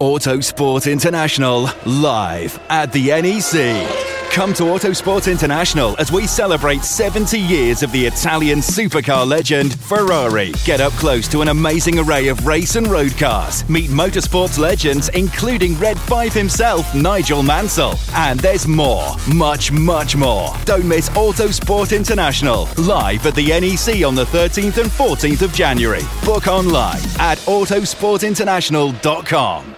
Autosport International live at the NEC. Come to Autosport International as we celebrate 70 years of the Italian supercar legend Ferrari. Get up close to an amazing array of race and road cars. Meet motorsports legends including Red 5 himself, Nigel Mansell. And there's more, much, much more. Don't miss Autosport International live at the NEC on the 13th and 14th of January. Book online at autosportinternational.com.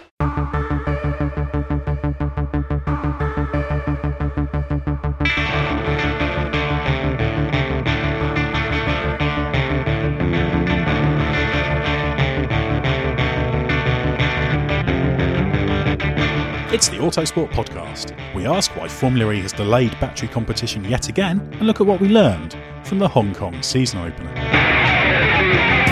It's the Autosport Podcast. We ask why Formula E has delayed battery competition yet again and look at what we learned from the Hong Kong season opener.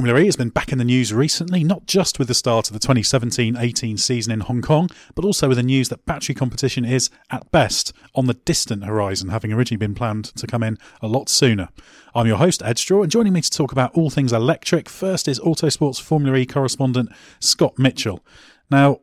Formula E has been back in the news recently, not just with the start of the 2017 18 season in Hong Kong, but also with the news that battery competition is, at best, on the distant horizon, having originally been planned to come in a lot sooner. I'm your host, Ed Straw, and joining me to talk about all things electric, first is Autosports Formula E correspondent Scott Mitchell. Now,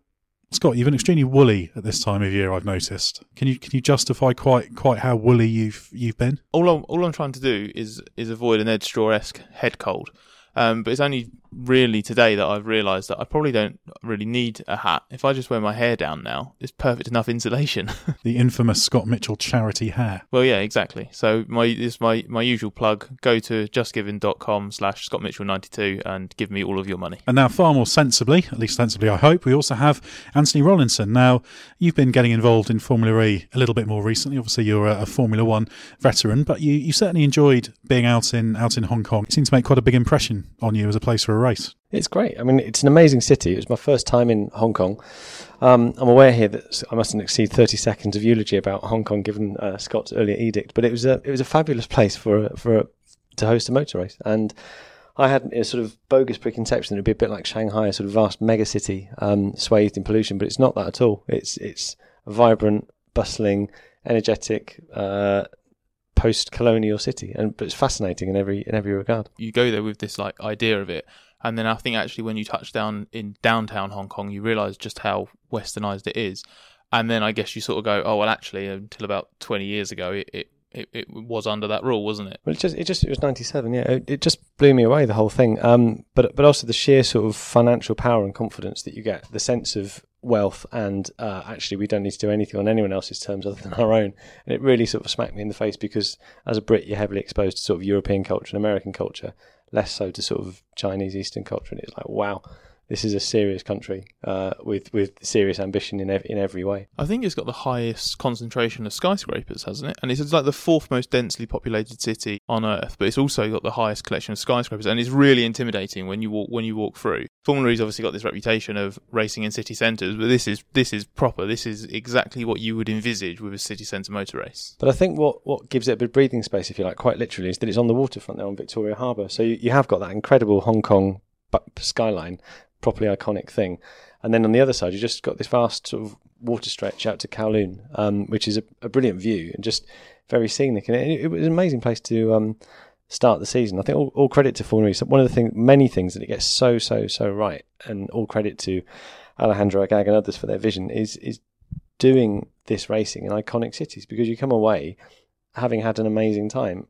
Scott, you've been extremely woolly at this time of year. I've noticed. Can you can you justify quite quite how woolly you've you've been? All I'm all I'm trying to do is is avoid an Ed Straw esque head cold. Um, but it's only really today that I've realised that I probably don't really need a hat. If I just wear my hair down now, it's perfect enough insulation. the infamous Scott Mitchell charity hair. Well, yeah, exactly. So my this is my, my usual plug. Go to justgiving.com slash Scott Mitchell 92 and give me all of your money. And now, far more sensibly, at least sensibly, I hope, we also have Anthony Rowlinson. Now, you've been getting involved in Formula E a little bit more recently. Obviously, you're a, a Formula One veteran, but you, you certainly enjoyed being out in out in Hong Kong. It seemed to make quite a big impression on you as a place for a race. It's great. I mean, it's an amazing city. It was my first time in Hong Kong. Um, I'm aware here that I mustn't exceed 30 seconds of eulogy about Hong Kong, given uh, Scott's earlier edict. But it was a it was a fabulous place for a, for a, to host a motor race, and I had a sort of bogus preconception that it'd be a bit like Shanghai, a sort of vast mega city um, swathed in pollution. But it's not that at all. It's it's a vibrant, bustling, energetic. Uh, post-colonial city, and but it's fascinating in every in every regard. You go there with this like idea of it, and then I think actually when you touch down in downtown Hong Kong, you realise just how westernized it is. And then I guess you sort of go, oh well, actually, until about twenty years ago, it, it it, it was under that rule, wasn't it? Well, it just it just it was ninety seven. Yeah, it, it, just blew me away the whole thing. Um, but but also the sheer sort of financial power and confidence that you get, the sense of wealth, and uh, actually we don't need to do anything on anyone else's terms other than our own. And it really sort of smacked me in the face because as a Brit, you're heavily exposed to sort of European culture and American culture, less so to sort of Chinese Eastern culture. And it's like wow this is a serious country uh, with with serious ambition in ev- in every way. I think it's got the highest concentration of skyscrapers, hasn't it? And it's like the fourth most densely populated city on Earth, but it's also got the highest collection of skyscrapers, and it's really intimidating when you walk when you walk through. Formula E's obviously got this reputation of racing in city centres, but this is this is proper. This is exactly what you would envisage with a city centre motor race. But I think what what gives it a bit of breathing space, if you like, quite literally, is that it's on the waterfront there on Victoria Harbour. So you, you have got that incredible Hong Kong skyline properly iconic thing. And then on the other side, you just got this vast sort of water stretch out to Kowloon, um, which is a, a, brilliant view and just very scenic. And it, it was an amazing place to um, start the season. I think all, all credit to Formula E. One of the thing, many things that it gets so so so right, and all credit to Alejandro Agag and others for their vision is is doing this racing in iconic cities because you come away having had an amazing time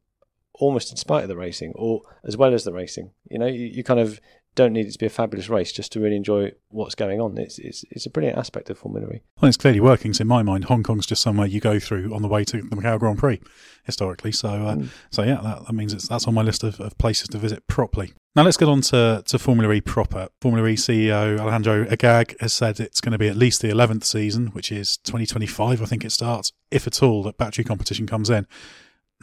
almost in spite of the racing or as well as the racing. You know, you, you kind of don't need it to be a fabulous race just to really enjoy what's going on. It's it's, it's a brilliant aspect of Formula E. Well, it's clearly working. So in my mind, Hong Kong's just somewhere you go through on the way to the Macau Grand Prix historically. So uh, mm. so yeah, that, that means it's that's on my list of, of places to visit properly. Now let's get on to, to Formula E proper. Formula E CEO Alejandro Agag has said it's going to be at least the 11th season, which is 2025, I think it starts, if at all, that battery competition comes in.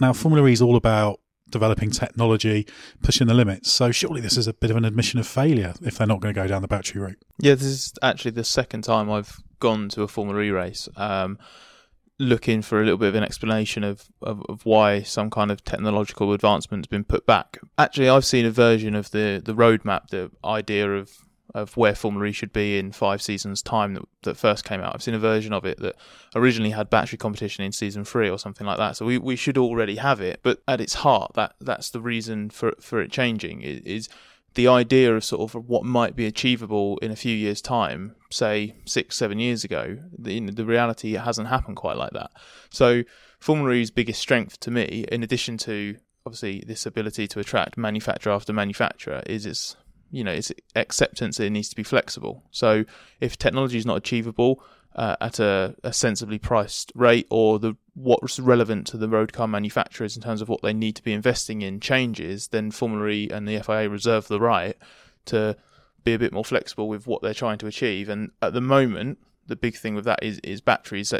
Now, Formula E is all about developing technology, pushing the limits. So surely this is a bit of an admission of failure if they're not going to go down the battery route. Yeah, this is actually the second time I've gone to a Formula E race. Um, looking for a little bit of an explanation of, of, of, why some kind of technological advancement has been put back. Actually, I've seen a version of the, the roadmap, the idea of of where Formula E should be in five seasons' time that, that first came out. I've seen a version of it that originally had battery competition in season three or something like that. So we, we should already have it. But at its heart, that that's the reason for for it changing is, is the idea of sort of what might be achievable in a few years' time, say six, seven years ago. The, the reality it hasn't happened quite like that. So Formula E's biggest strength to me, in addition to obviously this ability to attract manufacturer after manufacturer, is its you know, it's acceptance it needs to be flexible. So if technology is not achievable uh, at a, a, sensibly priced rate, or the what's relevant to the road car manufacturers in terms of what they need to be investing in changes, then Formula E and the FIA reserve the right to be a bit more flexible with what they're trying to achieve. And at the moment, the big thing with that is, is batteries.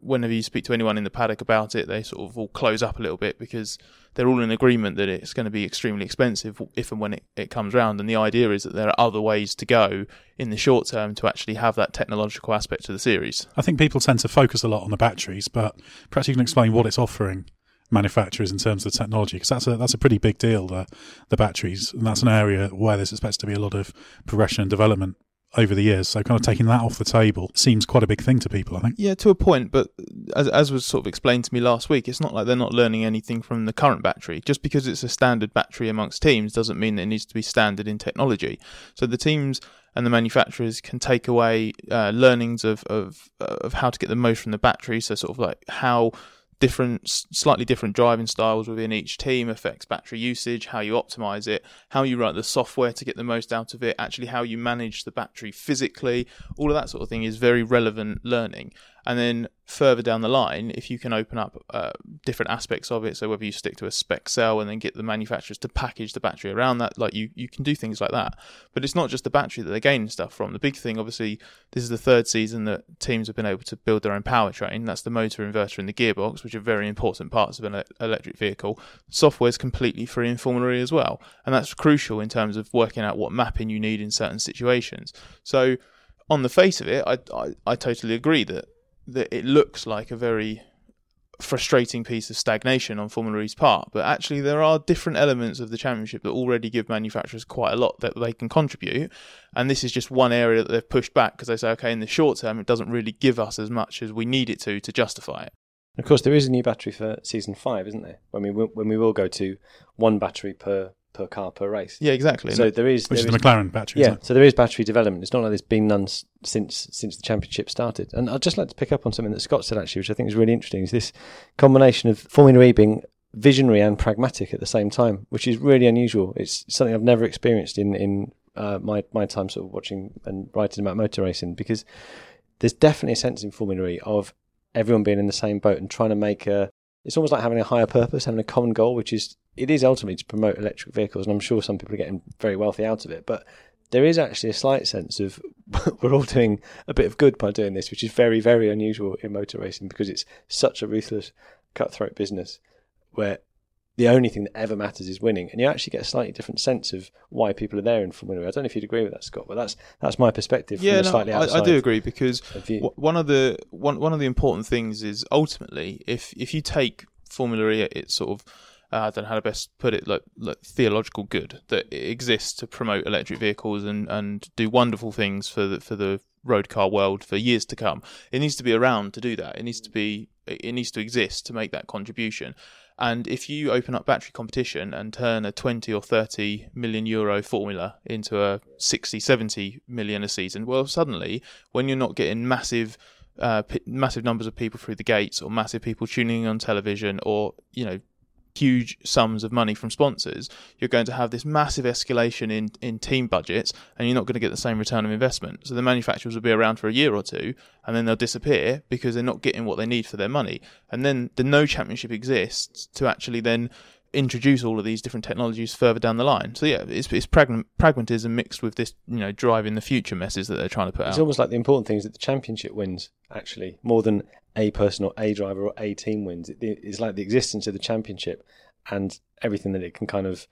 Whenever you speak to anyone in the paddock about it, they sort of all close up a little bit because they're all in agreement that it's going to be extremely expensive if and when it, it comes round. And the idea is that there are other ways to go in the short term to actually have that technological aspect to the series. I think people tend to focus a lot on the batteries, but perhaps you can explain what it's offering manufacturers in terms of technology because that's a that's a pretty big deal the the batteries and that's an area where there's expected to be a lot of progression and development over the years. So kind of taking that off the table seems quite a big thing to people, I think. Yeah, to a point, but as, as was sort of explained to me last week, it's not like they're not learning anything from the current battery. Just because it's a standard battery amongst teams doesn't mean that it needs to be standard in technology. So the teams and the manufacturers can take away uh, learnings of, of of how to get the most from the battery. So sort of like how different, slightly different driving styles within each team affects battery usage, how you optimize it, how you write the software to get the most out of it, actually how you manage the battery physically, all of that sort of thing is very relevant learning. And then further down the line, if you can open up uh, different aspects of it, so whether you stick to a spec cell and then get the manufacturers to package the battery around that, like you, you can do things like that. But it's not just the battery that they're gaining stuff from. The big thing, obviously, this is the third season that teams have been able to build their own powertrain. That's the motor, inverter, and the gearbox, which are very important parts of an electric vehicle. Software is completely free in Formula E as well, and that's crucial in terms of working out what mapping you need in certain situations. So, on the face of it, I, I, I totally agree that that it looks like a very frustrating piece of stagnation on Formula E's part, but actually there are different elements of the championship that already give manufacturers quite a lot that they can contribute, and this is just one area that they've pushed back because they say, okay, in the short term, it doesn't really give us as much as we need it to to justify it. Of course, there is a new battery for season five, isn't there? When we when we will go to one battery per per car per race. Yeah, exactly. So there is Which is the McLaren battery. Yeah, so there is battery development. It's not like there's been none since since the championship started. And I'd just like to pick up on something that Scott said actually, which I think is really interesting. Is this combination of Formula E being visionary and pragmatic at the same time, which is really unusual. It's something I've never experienced in in uh, my my time sort of watching and writing about motor racing because there's definitely a sense in Formula E of everyone being in the same boat and trying to make a. It's almost like having a higher purpose, having a common goal, which is it is ultimately to promote electric vehicles, and I'm sure some people are getting very wealthy out of it. But there is actually a slight sense of we're all doing a bit of good by doing this, which is very very unusual in motor racing because it's such a ruthless, cutthroat business where the only thing that ever matters is winning, and you actually get a slightly different sense of why people are there in Formula I don't know if you'd agree with that, Scott, but that's that's my perspective. yeah, no, I, I do agree because w- one of the one one of the important things is ultimately if if you take Formula E, at its sort of I don't know how to best put it, like, like theological good that exists to promote electric vehicles and, and do wonderful things for the for the road car world for years to come. It needs to be around to do that. It needs to be it needs to exist to make that contribution. And if you open up battery competition and turn a 20 or 30 million euro formula into a 60, 70 million a season, well, suddenly, when you're not getting massive, uh, p- massive numbers of people through the gates or massive people tuning in on television or, you know, huge sums of money from sponsors, you're going to have this massive escalation in, in team budgets and you're not going to get the same return of investment. So the manufacturers will be around for a year or two and then they'll disappear because they're not getting what they need for their money. And then the no championship exists to actually then introduce all of these different technologies further down the line. So yeah, it's, it's pragma- pragmatism mixed with this, you know, driving the future message that they're trying to put It's out. It's almost like the important thing is that the championship wins, actually, more than a person or a driver or a team wins. It, it's like the existence of the championship and everything that it can kind of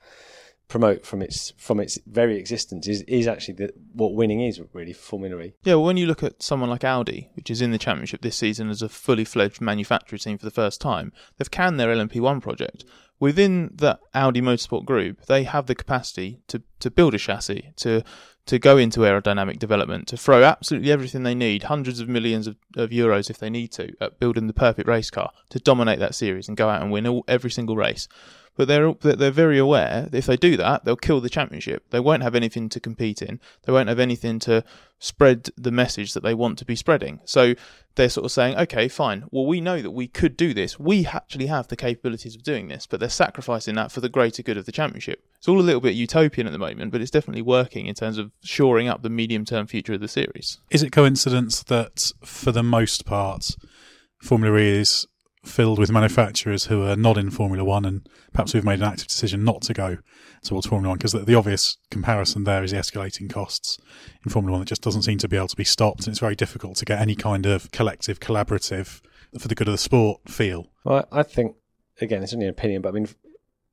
promote from its from its very existence is, is actually the, what winning is really for Formula E. Yeah, well, when you look at someone like Audi, which is in the championship this season as a fully fledged manufacturer team for the first time, they've canned their LMP1 project. Within the Audi Motorsport group, they have the capacity to, to build a chassis, to to go into aerodynamic development, to throw absolutely everything they need, hundreds of millions of, of euros if they need to, at building the perfect race car to dominate that series and go out and win all, every single race. But they're they're very aware if they do that, they'll kill the championship. They won't have anything to compete in. They won't have anything to spread the message that they want to be spreading. So they're sort of saying, okay, fine. Well, we know that we could do this. We actually have the capabilities of doing this, but they're sacrificing that for the greater good of the championship. It's all a little bit utopian at the moment, but it's definitely working in terms of shoring up the medium term future of the series. Is it coincidence that, for the most part, Formula E is filled with manufacturers who are not in Formula One and perhaps who've made an active decision not to go towards Formula One? Because the, the obvious comparison there is the escalating costs in Formula One that just doesn't seem to be able to be stopped, and it's very difficult to get any kind of collective, collaborative, for the good of the sport feel. Well, I think again, it's only an opinion, but I mean,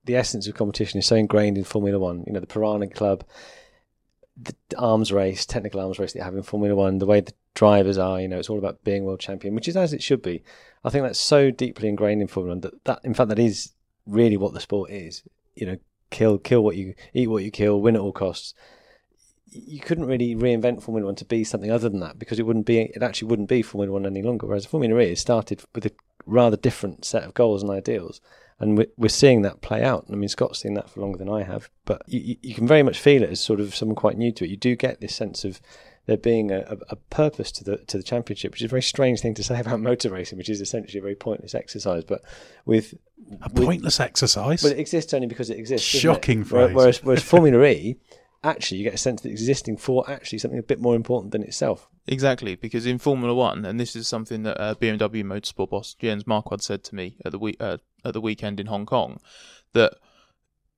the essence of competition is so ingrained in Formula One. You know, the Piranha Club, the arms race, technical arms race that you have in Formula One, the way the drivers are. You know, it's all about being world champion, which is as it should be. I think that's so deeply ingrained in Formula One that, that in fact, that is really what the sport is. You know, kill, kill what you eat, what you kill, win at all costs. You couldn't really reinvent Formula One to be something other than that because it wouldn't be. It actually wouldn't be Formula One any longer. Whereas Formula E started with a rather different set of goals and ideals, and we're, we're seeing that play out. I mean, Scott's seen that for longer than I have, but you, you- you can very much feel it as sort of someone quite new to it. You do get this sense of there being a, a, a purpose to the to the championship, which is a very strange thing to say about motor racing, which is essentially a very pointless exercise. But with A with- pointless exercise. but it exists only because it exists. doesn't it? Shocking phrase. Whereas, whereas Formula E, actually, you get a sense that it's existing for actually something a bit more important than itself. Exactly, because in Formula One, and this is something that uh, BMW Motorsport boss Jens Marquardt said to me at the week uh, at the weekend in Hong Kong, that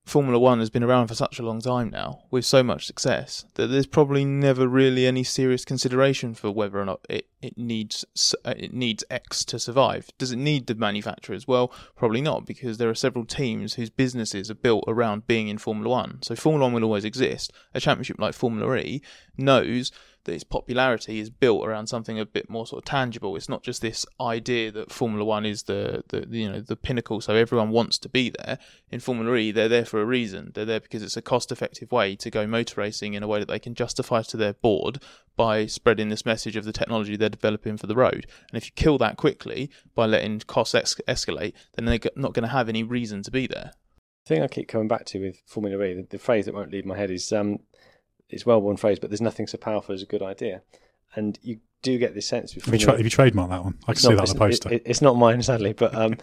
Formula One has been around for such a long time now, with so much success, that there's probably never really any serious consideration for whether or not it, it needs uh, it needs X to survive. Does it need the manufacturers? Well, probably not, because there are several teams whose businesses are built around being in Formula One. So Formula One will always exist. A championship like Formula E knows that its popularity is built around something a bit more sort of tangible. It's not just this idea that Formula One is the, the you know the pinnacle, so everyone wants to be there. In Formula E, they're there for a reason. They're there because it's a cost-effective way to go motor racing in a way that they can justify to their board by spreading this message of the technology they're developing for the road. And if you kill that quickly by letting costs ex- escalate, then they're not going to have any reason to be there. The thing I keep coming back to with Formula E, the, the phrase that won't leave my head is um, it's well worn phrase, but there's nothing so powerful as a good idea, and you do get this sense. Have you, tra- have you trademarked that one? I can see that on the poster. It, it's not mine, sadly, but um,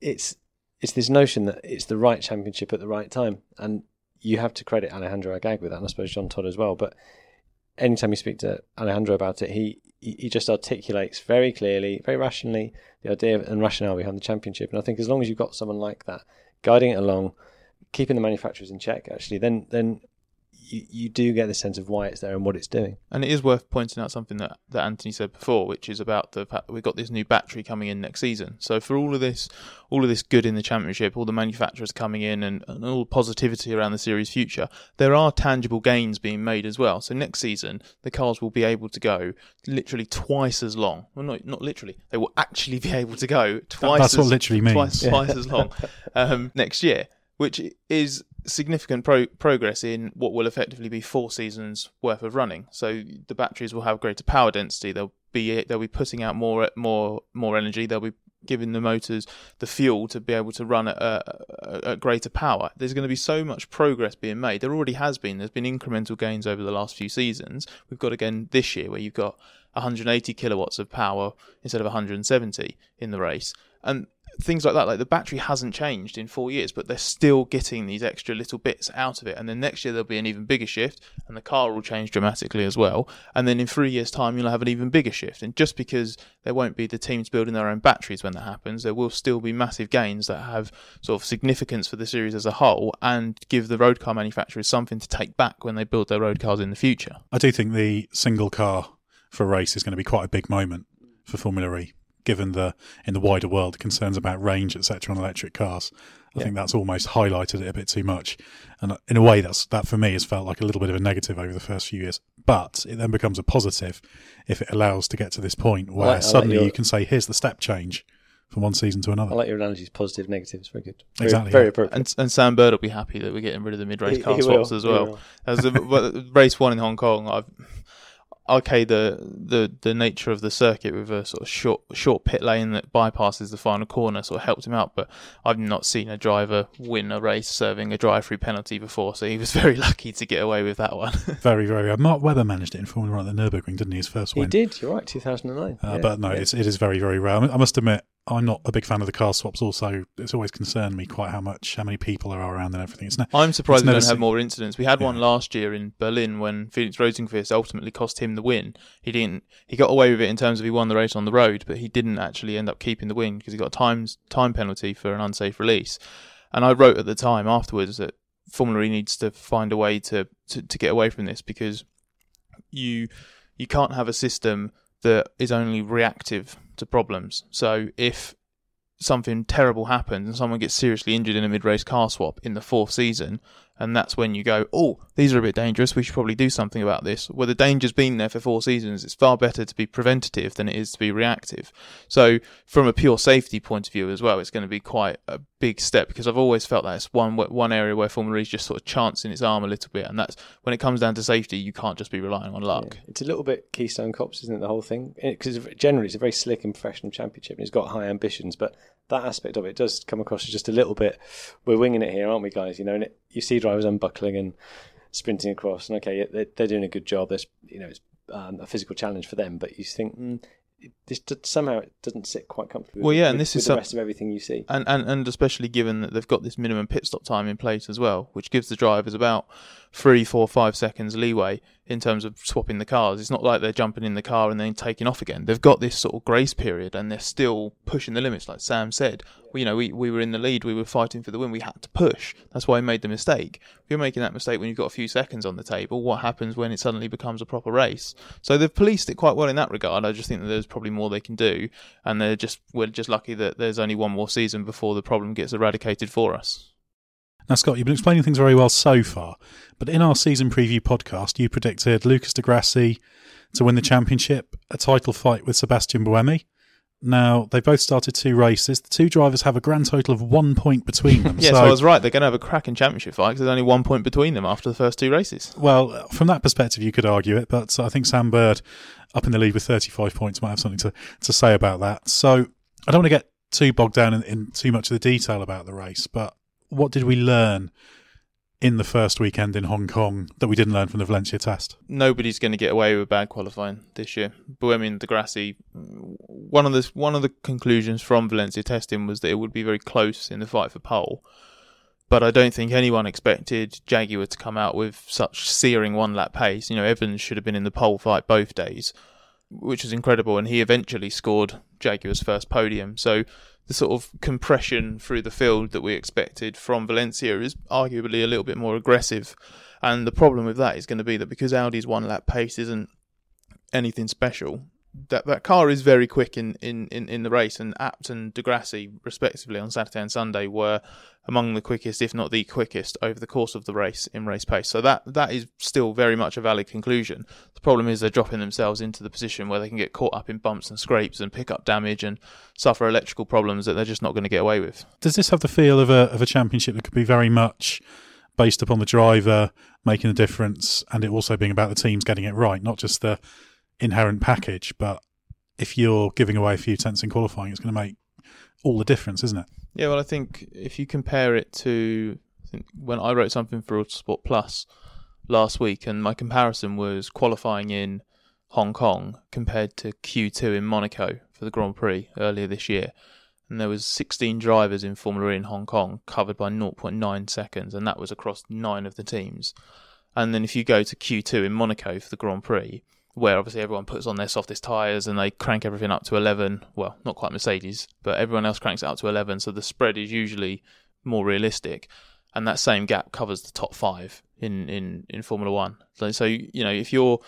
it's it's this notion that it's the right championship at the right time, and you have to credit Alejandro Agag with that, and I suppose Jean Todt as well. But anytime you speak to Alejandro about it, he he just articulates very clearly, very rationally the idea and rationale behind the championship. And I think as long as you've got someone like that guiding it along, keeping the manufacturers in check, actually, then then you, you do get the sense of why it's there and what it's doing. And it is worth pointing out something that, that Anthony said before, which is about the fact that we've got this new battery coming in next season. So for all of this, all of this good in the championship, all the manufacturers coming in, and, and all positivity around the series' future, there are tangible gains being made as well. So next season, the cars will be able to go literally twice as long. Well, not not literally, they will actually be able to go twice. That's as, what literally means. Twice, Yeah. twice as long um, next year, which is significant pro- progress in what will effectively be four seasons worth of running. So the batteries will have greater power density. They'll be they'll be putting out more more more energy. They'll be giving the motors the fuel to be able to run at, at, at greater power. There's going to be so much progress being made. There already has been. There's been incremental gains over the last few seasons. We've got again this year where you've got 180 kilowatts of power instead of 170 in the race. And things like that, like the battery hasn't changed in four years, but they're still getting these extra little bits out of it. And then next year there'll be an even bigger shift, and the car will change dramatically as well. And then in three years' time, you'll have an even bigger shift. And just because there won't be the teams building their own batteries when that happens, there will still be massive gains that have sort of significance for the series as a whole and give the road car manufacturers something to take back when they build their road cars in the future. I do think the single car for race is going to be quite a big moment for Formula E, given the in the wider world concerns about range, etc., on electric cars. I think that's almost highlighted it a bit too much, and uh, in a way, that's that for me has felt like a little bit of a negative over the first few years. But it then becomes a positive if it allows to get to this point where like- I like suddenly your- you can say, "Here's the step change from one season to another." I like your analogies, positive, negative. It's very good. Very, Exactly, Very yeah. appropriate. And, and Sam Bird will be happy that we're getting rid of the mid-race He- car he swaps will, as well. As the, race one in Hong Kong, I've okay the the the nature of the circuit with a sort of short short pit lane that bypasses the final corner sort of helped him out. But I've not seen a driver win a race serving a drive-through penalty before, so he was very lucky to get away with that one. very, very. Uh, Mark Webber managed it in Formula One at the Nurburgring, didn't he? His first win he win. did. You're right. 2009. Uh, Yeah, but no, yeah. it's, it is very, very rare. I must admit, I'm not a big fan of the car swaps. Also, it's always concerned me quite how much, how many people there are around and everything. It's ne- I'm surprised it's we don't have more incidents. We had one last year in Berlin when Felix Rosenqvist ultimately cost him the win. He didn't. He got away with it in terms of he won the race on the road, but he didn't actually end up keeping the win because he got a times time penalty for an unsafe release. And I wrote at the time afterwards that Formula E needs to find a way to, to, to get away from this because you you can't have a system that is only reactive to problems. So if something terrible happens and someone gets seriously injured in a mid-race car swap in the fourth season, and that's when you go, oh, these are a bit dangerous. We should probably do something about this. Well, the danger's been there for four seasons. It's far better to be preventative than it is to be reactive. So, from a pure safety point of view as well, it's going to be quite a big step because I've always felt that it's one one area where Formula E is just sort of chancing its arm a little bit, and that's when it comes down to safety, you can't just be relying on luck. Yeah. It's a little bit Keystone Cops, isn't it? The whole thing, because generally it's a very slick and professional championship, and it's got high ambitions. But that aspect of it does come across as just a little bit. We're winging it here, aren't we, guys? You know, and it, you see drivers unbuckling and sprinting across, and okay, they're, they're doing a good job. There's, you know, it's um, a physical challenge for them, but you think. Mm, this somehow it doesn't sit quite comfortably. Well, with, yeah, and this with is the some- rest of everything you see. and, and and especially given that they've got this minimum pit stop time in place as well, which gives the drivers about three, four, five seconds leeway in terms of swapping the cars. It's not like they're jumping in the car and then taking off again. They've got this sort of grace period and they're still pushing the limits, like Sam said. You know, we, we were in the lead, we were fighting for the win, we had to push. That's why I made the mistake. If you're making that mistake when you've got a few seconds on the table, what happens when it suddenly becomes a proper race? So they've policed it quite well in that regard. I just think that there's probably more they can do, and they're just we're just lucky that there's only one more season before the problem gets eradicated for us. Now, Scott, you've been explaining things very well so far, but in our season preview podcast, you predicted Lucas di Grassi to win the championship, a title fight with Sebastian Buemi. Now, they both started two races. The two drivers have a grand total of one point between them. Yes, so, I was right. They're going to have a cracking championship fight because there's only one point between them after the first two races. Well, from that perspective, you could argue it, but I think Sam Bird, up in the lead with 35 points, might have something to, to say about that. So I don't want to get too bogged down in, in too much of the detail about the race, but what did we learn in the first weekend in Hong Kong that we didn't learn from the Valencia test? Nobody's going to get away with bad qualifying this year. Buemi and Di Grassi, one of the one of the conclusions from Valencia testing was that it would be very close in the fight for pole. But I don't think anyone expected Jaguar to come out with such searing one lap pace. You know, Evans should have been in the pole fight both days, which was incredible, and he eventually scored Jaguar's first podium. So the sort of compression through the field that we expected from Valencia is arguably a little bit more aggressive. And the problem with that is going to be that because Audi's one lap pace isn't anything special, that that car is very quick in, in, in, in the race, and Abt and Di Grassi, respectively, on Saturday and Sunday, were among the quickest, if not the quickest, over the course of the race in race pace. So that that is still very much a valid conclusion. The problem is they're dropping themselves into the position where they can get caught up in bumps and scrapes and pick up damage and suffer electrical problems that they're just not going to get away with. Does this have the feel of a of a championship that could be very much based upon the driver making the difference, and it also being about the teams getting it right, not just the inherent package, but if you're giving away a few tenths in qualifying, it's going to make all the difference, isn't it? Yeah, well, I think if you compare it to I when I wrote something for Autosport Plus last week, and my comparison was qualifying in Hong Kong compared to Q2 in Monaco for the Grand Prix earlier this year. And there was 16 drivers in Formula E in Hong Kong covered by 0.9 seconds, and that was across nine of the teams. And then if you go to Q2 in Monaco for the Grand Prix, where obviously everyone puts on their softest tyres and they crank everything up to 11. Well, not quite Mercedes, but everyone else cranks it up to 11. So the spread is usually more realistic. And that same gap covers the top five in, in, in Formula One. So, so, you know, if you're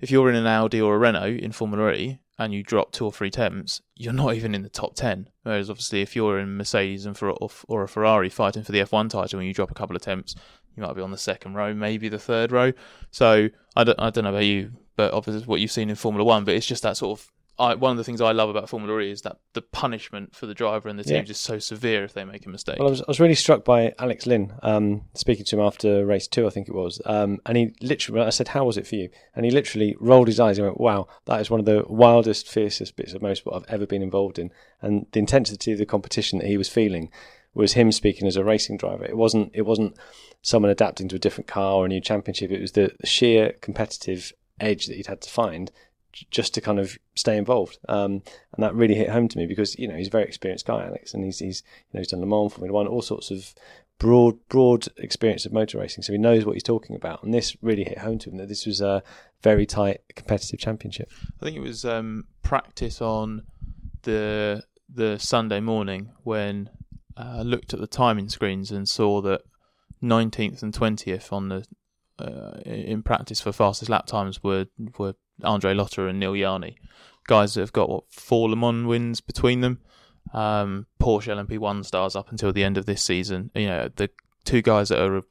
if you're in an Audi or a Renault in Formula E and you drop two or three temps, you're not even in the top 10. Whereas obviously if you're in Mercedes and for, or a Ferrari fighting for the F1 title and you drop a couple of temps, you might be on the second row, maybe the third row. So I don't, I don't know about you, but obviously what you've seen in Formula One. But it's just that sort of I, one of the things I love about Formula E is that the punishment for the driver and the teams yeah. is so severe if they make a mistake. Well, I was, I was really struck by Alex Lynn um, speaking to him after race two, I think it was, um, and he literally, I said, "How was it for you?" And he literally rolled his eyes and went, "Wow, that is one of the wildest, fiercest bits of motorsport I've ever been involved in." And the intensity of the competition that he was feeling was him speaking as a racing driver. It wasn't. It wasn't someone adapting to a different car or a new championship. It was the sheer competitive edge that he'd had to find just to kind of stay involved. Um, and that really hit home to me because, you know, he's a very experienced guy, Alex, and he's, he's, you know, he's done Le Mans, Formula One, all sorts of broad, broad experience of motor racing. So he knows what he's talking about. And this really hit home to him that this was a very tight competitive championship. I think it was um, practice on the, the Sunday morning when uh, looked at the timing screens and saw that 19th and 20th on the uh, in practice for fastest lap times were were Andre Lotterer and Neel Jani, guys that have got what four Le Mans wins between them. Um, Porsche LMP1 stars up until the end of this season. You know the two guys that are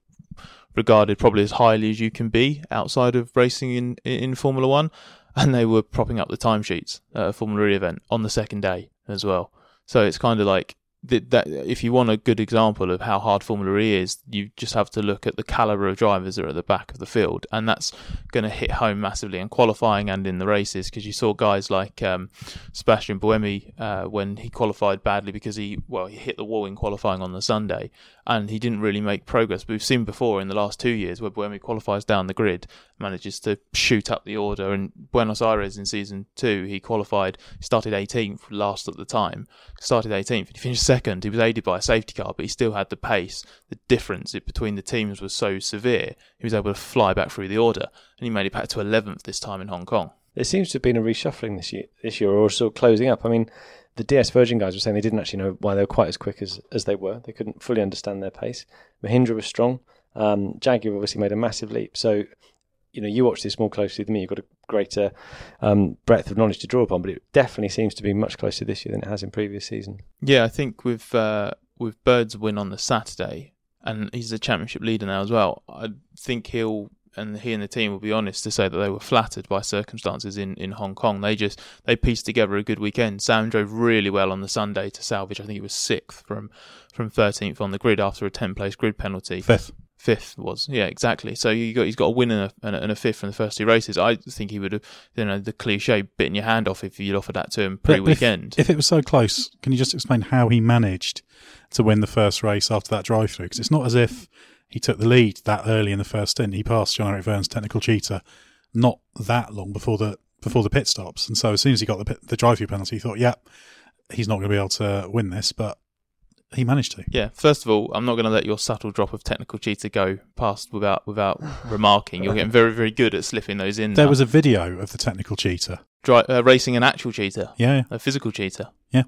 regarded probably as highly as you can be outside of racing in in Formula One, and they were propping up the timesheets at a Formula E event on the second day as well. So it's kind of like that, that if you want a good example of how hard Formula E is, you just have to look at the caliber of drivers that are at the back of the field, and that's going to hit home massively in qualifying and in the races because you saw guys like um, Sebastian Buemi uh, when he qualified badly because he well he hit the wall in qualifying on the Sunday and he didn't really make progress. But we've seen before in the last two years where Buemi qualifies down the grid, manages to shoot up the order, and Buenos Aires in season two he qualified, started 18th, last at the time, started 18th, he finished second. He was aided by a safety car, but he still had the pace. The difference between the teams was so severe, he was able to fly back through the order, and he made it back to 11th this time in Hong Kong. There seems to have been a reshuffling this year, this year or sort of closing up. I mean, the DS Virgin guys were saying they didn't actually know why they were quite as quick as, as they were. They couldn't fully understand their pace. Mahindra was strong. Um, Jaguar obviously made a massive leap. So you know, you watch this more closely than me. You've got a greater um, breadth of knowledge to draw upon, but it definitely seems to be much closer this year than it has in previous season. Yeah, I think with uh, with Bird's win on the Saturday, and he's a championship leader now as well. I think he'll and he and the team will be honest to say that they were flattered by circumstances in, in Hong Kong. They just they pieced together a good weekend. Sam drove really well on the Sunday to salvage. I think he was sixth from from 13th on the grid after a 10 place grid penalty. Fifth. Fifth was yeah exactly. So you got he's got a win and a, and a, fifth from the first two races. I think he would have you know the cliche bitten your hand off if you'd offered that to him But pre weekend. If, if it was so close, can you just explain how he managed to win the first race after that drive through? Because it's not as if he took the lead that early in the first stint. He passed Jean-Éric Vergne's technical cheater not that long before the before the pit stops, and so as soon as he got the pit, the drive through penalty, he thought, "Yeah, he's not going to be able to win this," but he managed to. Yeah, first of all, I'm not going to let your subtle drop of technical cheater go past without without remarking. You're getting very very good at slipping those in. There now. was a video of the technical cheater. Dri- uh, racing an actual cheater, Yeah, a physical cheater. yeah.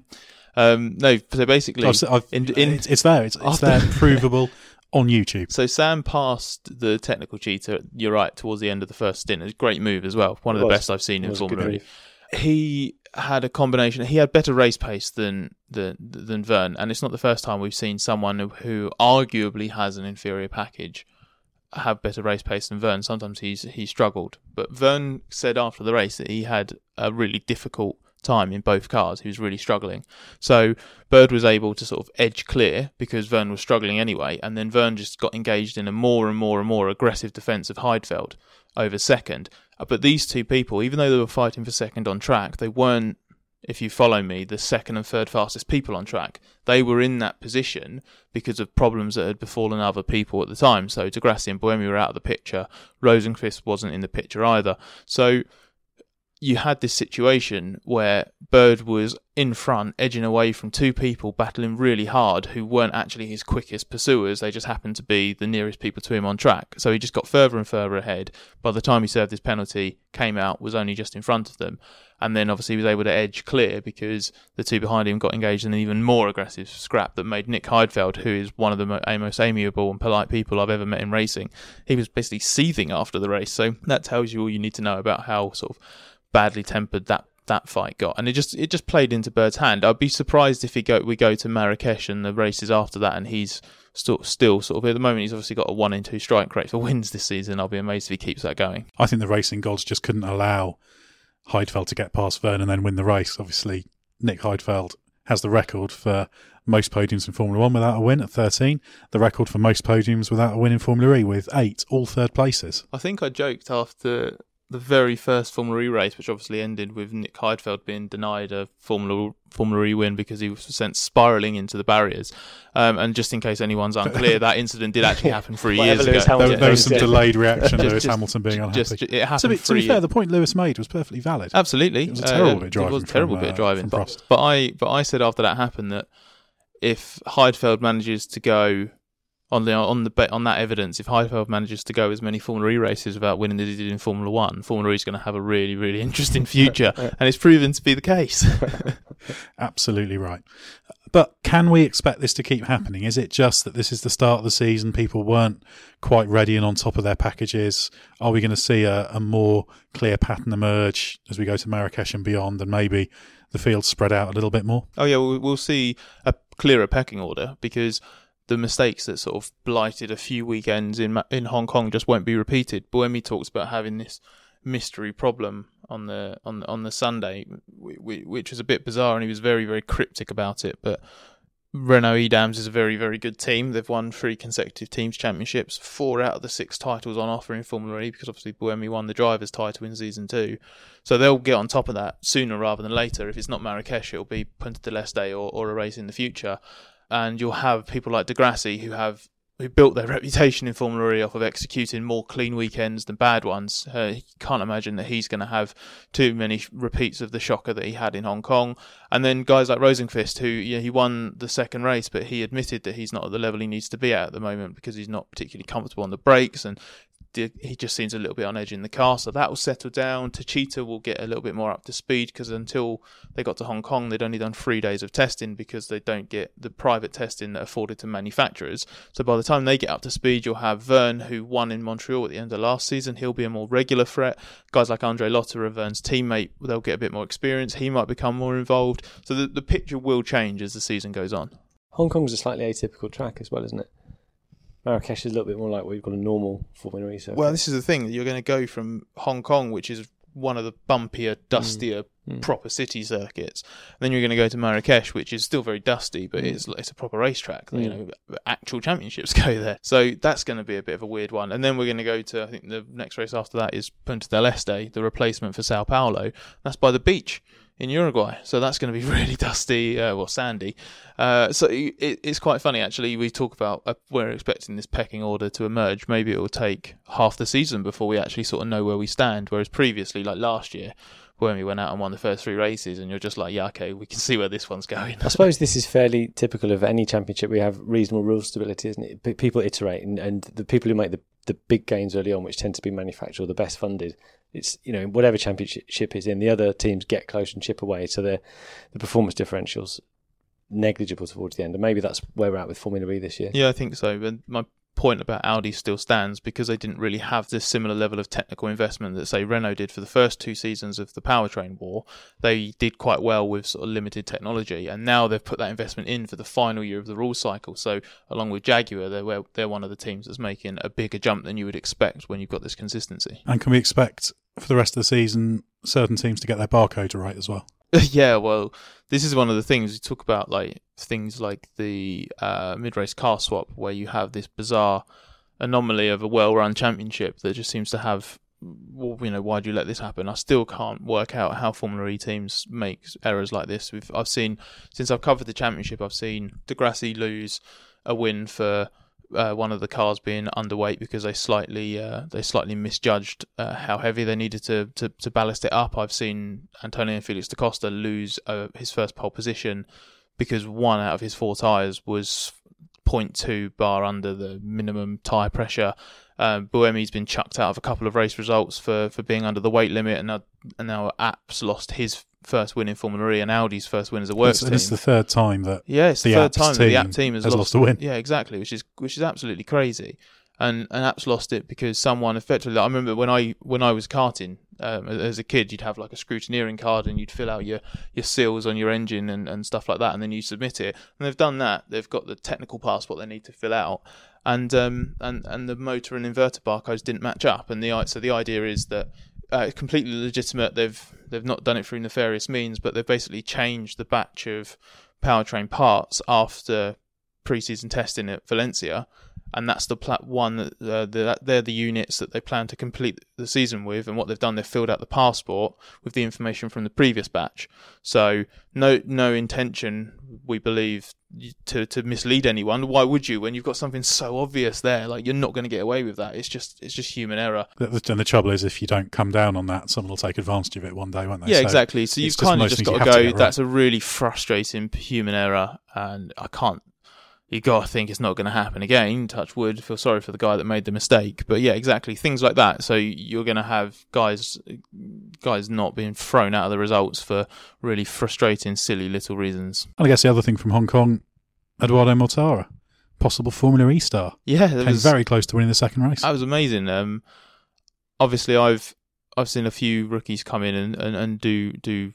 Um, no, so basically, I've, I've, in, in, it's, it's there. It's, it's after- there, provable on YouTube. So Sam passed the technical cheater. You're right towards the end of the first stint. It was a great move as well. One of the best I've seen It in was a good Formula E. He had a combination. He had better race pace than than than Vergne, and it's not the first time we've seen someone who, arguably has an inferior package have better race pace than Vergne. Sometimes he's he struggled, but Vergne said after the race that he had a really difficult time in both cars. He was really struggling. So Bird was able to sort of edge clear because Vergne was struggling anyway, and then Vergne just got engaged in a more and more and more aggressive defence of Heidfeld over second. Uh, But these two people, even though they were fighting for second on track, they weren't, if you follow me, the second and third fastest people on track. They were in that position because of problems that had befallen other people at the time. So Di Grassi and Buemi were out of the picture. Rosenqvist wasn't in the picture either. So you had this situation where Bird was in front, edging away from two people battling really hard who weren't actually his quickest pursuers. They just happened to be the nearest people to him on track. So he just got further and further ahead. By the time he served his penalty, came out, was only just in front of them. And then obviously he was able to edge clear because the two behind him got engaged in an even more aggressive scrap that made Nick Heidfeld, who is one of the most amiable and polite people I've ever met in racing, he was basically seething after the race. So that tells you all you need to know about how sort of badly tempered that that fight got, and it just it just played into Bird's hand. I'd be surprised if he go we go to Marrakesh and the races after that, and he's still still sort of at the moment he's obviously got a one in two strike rate for wins this season. I'll be amazed if he keeps that going. I think the racing gods just couldn't allow Heidfeld to get past Vergne and then win the race. Obviously, Nick Heidfeld has the record for most podiums in Formula One without a win at 13. The record for most podiums without a win in Formula E with eight, all third places. I think I joked after the very first Formula E race, which obviously ended with Nick Heidfeld being denied a Formula Formula E win because he was sent spiralling into the barriers. Um, and just in case anyone's unclear, that incident did actually happen three years Lewis ago. There, Hamilton there was some delayed reaction, Just- Lewis just- Hamilton being unhappy. Just, it happened to be, to be fair, the point Lewis made was perfectly valid. Absolutely, It was a terrible bit of driving It was a from, terrible bit uh, of driving, from but, but I but I said after that happened that if Heidfeld manages to go on the on the bet on that evidence, if Heidfeld manages to go as many Formula E races without winning as he did in Formula One, Formula E is going to have a really really interesting future, and it's proven to be the case. Absolutely right. But can we expect this to keep happening? Is it just that this is the start of the season? People weren't quite ready and on top of their packages. Are we going to see a, a more clear pattern emerge as we go to Marrakesh and beyond, and maybe the field spread out a little bit more? Oh yeah, we'll, we'll see a clearer pecking order because the mistakes that sort of blighted a few weekends in in Hong Kong just won't be repeated. Buemi talks about having this mystery problem on the on on the Sunday, wh- wh- which was a bit bizarre, and he was very very cryptic about it. But Renault e.dams is a very very good team. They've won three consecutive teams championships, four out of the six titles on offer in Formula E because obviously Buemi won the drivers' title in season two. So they'll get on top of that sooner rather than later. If it's not Marrakesh, it'll be Punta del Este or, or a race in the future. And you'll have people like Di Grassi who have who built their reputation in Formula E off of executing more clean weekends than bad ones. Uh, you can't imagine that he's going to have too many repeats of the shocker that he had in Hong Kong. And then guys like Rosenqvist, who yeah, he won the second race, but he admitted that he's not at the level he needs to be at at the moment because he's not particularly comfortable on the brakes and the- he just seems a little bit on edge in the car. So that will settle down. Techeetah will get a little bit more up to speed because until they got to Hong Kong, they'd only done three days of testing because they don't get the private testing that afforded to manufacturers. So by the time they get up to speed, you'll have Vergne, who won in Montreal at the end of last season. He'll be a more regular threat. Guys like Andre Lotter are Vergne's teammate. They'll get a bit more experience. He might become more involved. So the, the picture will change as the season goes on. Hong Kong's a slightly atypical track as well, isn't it? Marrakesh is a little bit more like what you've got a normal Formula E circuit. Well, this is the thing. You're going to go from Hong Kong, which is one of the bumpier, mm. dustier, mm. proper city circuits. then you're going to go to Marrakesh, which is still very dusty, but mm. it's it's a proper racetrack. You know, actual championships go there, so that's going to be a bit of a weird one. And then we're going to go to I think the next race after that is Punta del Este, the replacement for Sao Paulo. That's by the beach in Uruguay. So that's going to be really dusty, uh, well, sandy. Uh, so it, it's quite funny, actually. We talk about uh, we're expecting this pecking order to emerge. Maybe it will take half the season before we actually sort of know where we stand. Whereas previously, like last year, when we went out and won the first three races, and you're just like, yeah, okay, we can see where this one's going. I suppose this is fairly typical of any championship. We have reasonable rule stability, isn't it? People iterate, and, and the people who make the, the big gains early on, which tend to be manufactured or the best funded, it's you know whatever championship is in, the other teams get close and chip away, so the the performance differentials negligible towards the end, and maybe that's where we're at with Formula E this year. Yeah, I think so. And my point about Audi still stands because they didn't really have this similar level of technical investment that say Renault did for the first two seasons of the powertrain war. They did quite well with sort of limited technology, and now they've put that investment in for the final year of the rule cycle. So along with Jaguar, they're they're one of the teams that's making a bigger jump than you would expect when you've got this consistency. And can we expect for the rest of the season certain teams to get their barcode right as well? yeah, well, this is one of the things we talk about, like things like the uh, mid-race car swap, where you have this bizarre anomaly of a well-run championship that just seems to have. Well, you know, why do you let this happen? I still can't work out how Formula E teams make errors like this. We've, I've seen since I've covered the championship, I've seen Di Grassi lose a win for uh, one of the cars being underweight because they slightly uh, they slightly misjudged uh, how heavy they needed to, to, to ballast it up. I've seen Antonio Felix da Costa lose uh, his first pole position because one out of his four tyres was 0.2 bar under the minimum tyre pressure. Um, Buemi's been chucked out of a couple of race results for, for being under the weight limit, and now, and now Abt's lost his first win in Formula E and Audi's first win as a works It's, it's the third time that Yeah, it's the, the third time that the Abt team has, has lost a win. Yeah, exactly, which is which is absolutely crazy. And and Abt's lost it because someone effectively. I remember when I when I was karting um, as a kid, you'd have like a scrutineering card and you'd fill out your your seals on your engine and, and stuff like that, and then you submit it. And they've done that. They've got the technical passport they need to fill out, and um and and the motor and inverter barcodes didn't match up. And the so the idea is that uh, it's completely legitimate. They've they've not done it through nefarious means, but they've basically changed the batch of powertrain parts after pre-season testing at Valencia, and that's the plat one that uh, the, they're the units that they plan to complete the season with. And what they've done, they've filled out the passport with the information from the previous batch. So no no intention, we believe, to to mislead anyone. Why would you when you've got something so obvious there? Like you're not going to get away with that. It's just it's just human error. And the trouble is, if you don't come down on that, someone will take advantage of it one day, won't they? Yeah, So exactly. So you've kind of just got to go. right. That's a really frustrating human error, and I can't. You got to think it's not going to happen again. Touch wood. Feel sorry for the guy that made the mistake, but yeah, exactly. Things like that. So you're going to have guys, guys not being thrown out of the results for really frustrating, silly little reasons. And I guess the other thing from Hong Kong, Eduardo Mortara, possible Formula E star. Yeah, Came was very close to winning the second race. That was amazing. Um, obviously, I've I've seen a few rookies come in and, and, and do do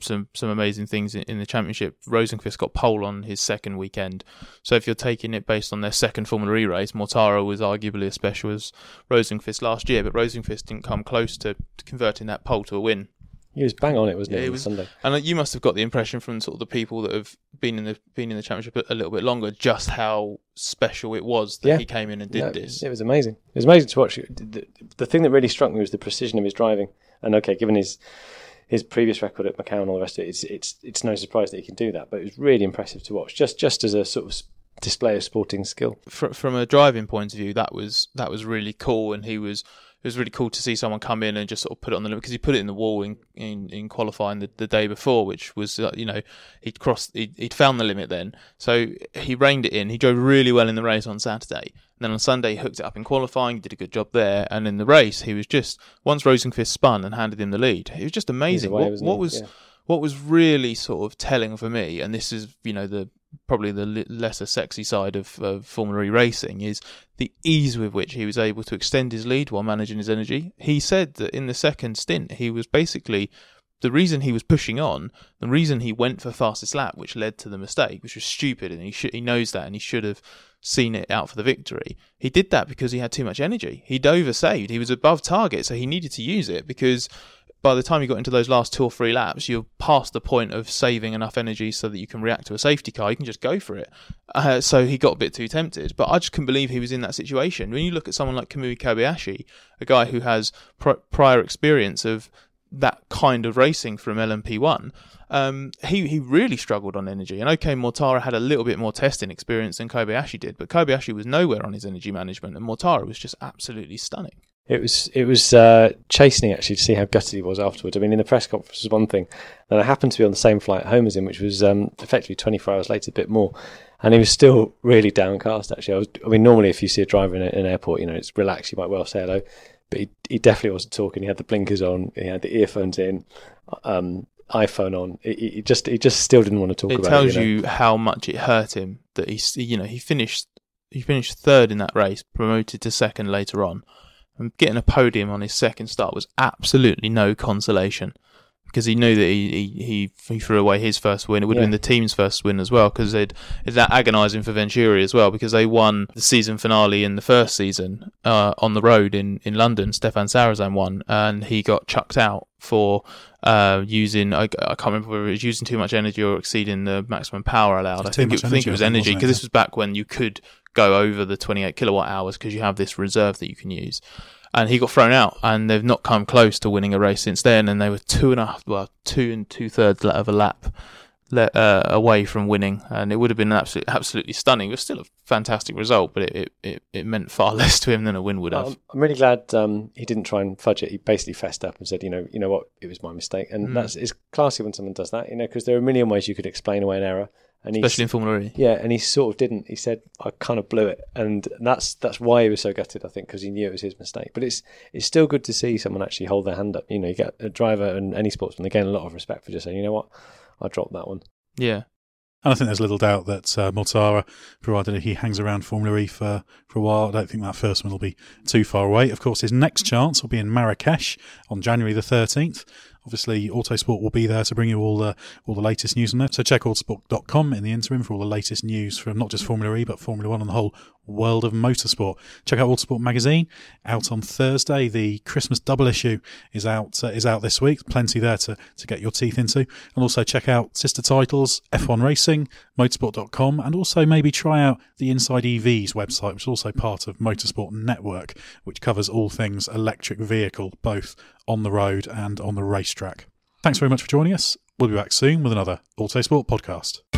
some some amazing things in, in the championship. Rosenqvist got pole on his second weekend. So if you're taking it based on their second Formula E race, Mortara was arguably as special as Rosenqvist last year, but Rosenqvist didn't come close to, to converting that pole to a win. He was bang on it, wasn't Yeah, he? it was- Sunday. And uh, you must have got the impression from sort of the people that have been in the been in the championship a, little bit longer, just how special it was that Yeah. he came in and did No, this. It was amazing. It was amazing to watch. The, the thing that really struck me was the precision of his driving. And okay, given his his previous record at Macau and all the rest of it, it's it's it's no surprise that he can do that. But it was really impressive to watch, just just as a sort of display of sporting skill. fr- from a driving point of view, that was that was really cool, and he was it was really cool to see someone come in and just sort of put it on the limit because he put it in the wall in in, in qualifying the, the day before, which was uh, you know he'd crossed he'd, he'd found the limit then, so he reined it in. He drove really well in the race on Saturday, and then on Sunday he hooked it up in qualifying, did a good job there, and in the race he was just once Rosenqvist spun and handed him the lead, it was just amazing. what, what was Yeah. what was really sort of telling for me, and this is you know the probably the lesser sexy side of, of Formula E racing, is the ease with which he was able to extend his lead while managing his energy. He said that in the second stint, he was basically the reason he was pushing on, the reason he went for fastest lap, which led to the mistake, which was stupid, and he should he knows that, and he should have seen it out for the victory. He did that because he had too much energy. He'd oversaved. He was above target, so he needed to use it because by the time you got into those last two or three laps, you're past the point of saving enough energy so that you can react to a safety car. You can just go for it. Uh, so he got a bit too tempted. But I just couldn't believe he was in that situation. When you look at someone like Kamui Kobayashi, a guy who has pr- prior experience of that kind of racing from LMP1, um, he he really struggled on energy. And OK, Mortara had a little bit more testing experience than Kobayashi did, but Kobayashi was nowhere on his energy management, and Mortara was just absolutely stunning. It was it was uh, chastening actually to see how gutted he was afterwards. I mean, in the press conference was one thing, and I happened to be on the same flight home as him, which was um, effectively 24 hours later, a bit more, and he was still really downcast. Actually, I was. I mean, normally if you see a driver in, a, in an airport, you know, it's relaxed. You might well say hello, but he, he definitely wasn't talking. He had the blinkers on. He had the earphones in. Um, iPhone on. He, he, just he just still didn't want to talk it about it. It tells you how much it hurt him that he you know he finished he finished third in that race, promoted to second later on, and getting a podium on his second start was absolutely no consolation because he knew that he, he, he threw away his first win. It would have been the team's first win as well because it's that agonising for Venturi as well because they won the season finale in the first season uh, on the road in, in London. Stéphane Sarrazin won and he got chucked out for uh, using I, I, can't remember whether it was using too much energy or exceeding the maximum power allowed. I think, it, I think it was energy because this was back when you could go over the 28 kilowatt hours because you have this reserve that you can use and he got thrown out, and they've not come close to winning a race since then. And they were two and a half, well, two and two thirds of a lap uh, away from winning, and it would have been absolutely, absolutely stunning. It was still a fantastic result, but it, it, it, meant far less to him than a win would have. I'm really glad um, he didn't try and fudge it. He basically fessed up and said, you know, you know what, it was my mistake, and mm. that's it's classy when someone does that, you know, because there are a million ways you could explain away an error. And Especially in Formula E. Yeah, and he sort of didn't. He said, "I kind of blew it," and that's that's why he was so gutted. I think because he knew it was his mistake. But it's it's still good to see someone actually hold their hand up. You know, you get a driver and any sportsman they gain a lot of respect for just saying, "You know what, I dropped that one." Yeah, and I think there's little doubt that uh, Mortara, provided he hangs around Formula E for, for a while, I don't think that first one will be too far away. Of course, his next chance will be in Marrakesh on January the 13th. Obviously, Autosport will be there to bring you all the all the latest news on that. So check autosport.com in the interim for all the latest news from not just Formula E but Formula One and the whole world of motorsport. Check out Autosport magazine out on Thursday. The Christmas double issue is out uh, is out this week. Plenty there to to get your teeth into. And also check out sister titles F1 Racing, motorsport.com, and also maybe try out the Inside EVs website, which is also part of Motorsport Network, which covers all things electric vehicle, both on the road and on the racetrack. Thanks very much for joining us. We'll be back soon with another Autosport podcast.